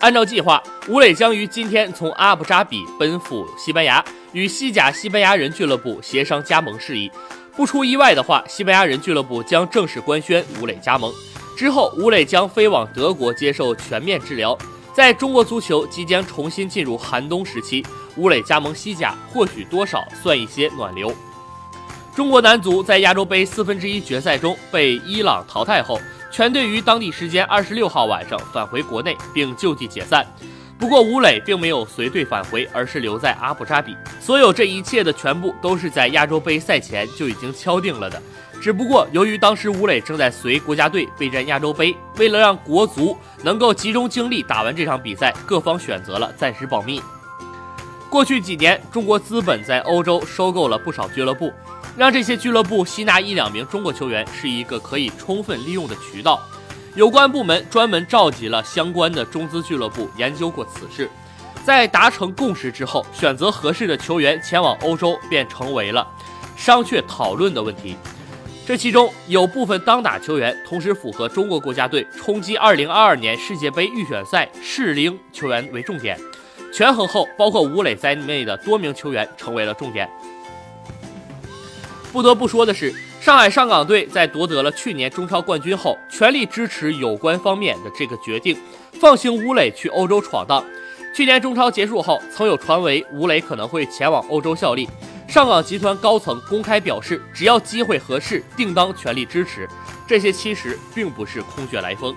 按照计划，吴磊将于今天从阿布扎比奔赴西班牙，与西甲西班牙人俱乐部协商加盟事宜。不出意外的话，西班牙人俱乐部将正式官宣吴磊加盟。之后，吴磊将飞往德国接受全面治疗。在中国足球即将重新进入寒冬时期，吴磊加盟西甲，或许多少算一些暖流。中国男足在亚洲杯四分之一决赛中被伊朗淘汰后。全队于当地时间二十六号晚上返回国内，并就地解散。不过，吴磊并没有随队返回，而是留在阿布扎比。所有这一切的全部都是在亚洲杯赛前就已经敲定了的。只不过，由于当时吴磊正在随国家队备战亚洲杯，为了让国足能够集中精力打完这场比赛，各方选择了暂时保密。过去几年，中国资本在欧洲收购了不少俱乐部。让这些俱乐部吸纳一两名中国球员是一个可以充分利用的渠道。有关部门专门召集了相关的中资俱乐部研究过此事，在达成共识之后，选择合适的球员前往欧洲便成为了商榷讨论的问题。这其中有部分当打球员同时符合中国国家队冲击2022年世界杯预选赛适龄球员为重点，权衡后，包括吴磊在内的多名球员成为了重点。不得不说的是，上海上港队在夺得了去年中超冠军后，全力支持有关方面的这个决定，放行吴磊去欧洲闯荡。去年中超结束后，曾有传闻吴磊可能会前往欧洲效力，上港集团高层公开表示，只要机会合适，定当全力支持。这些其实并不是空穴来风。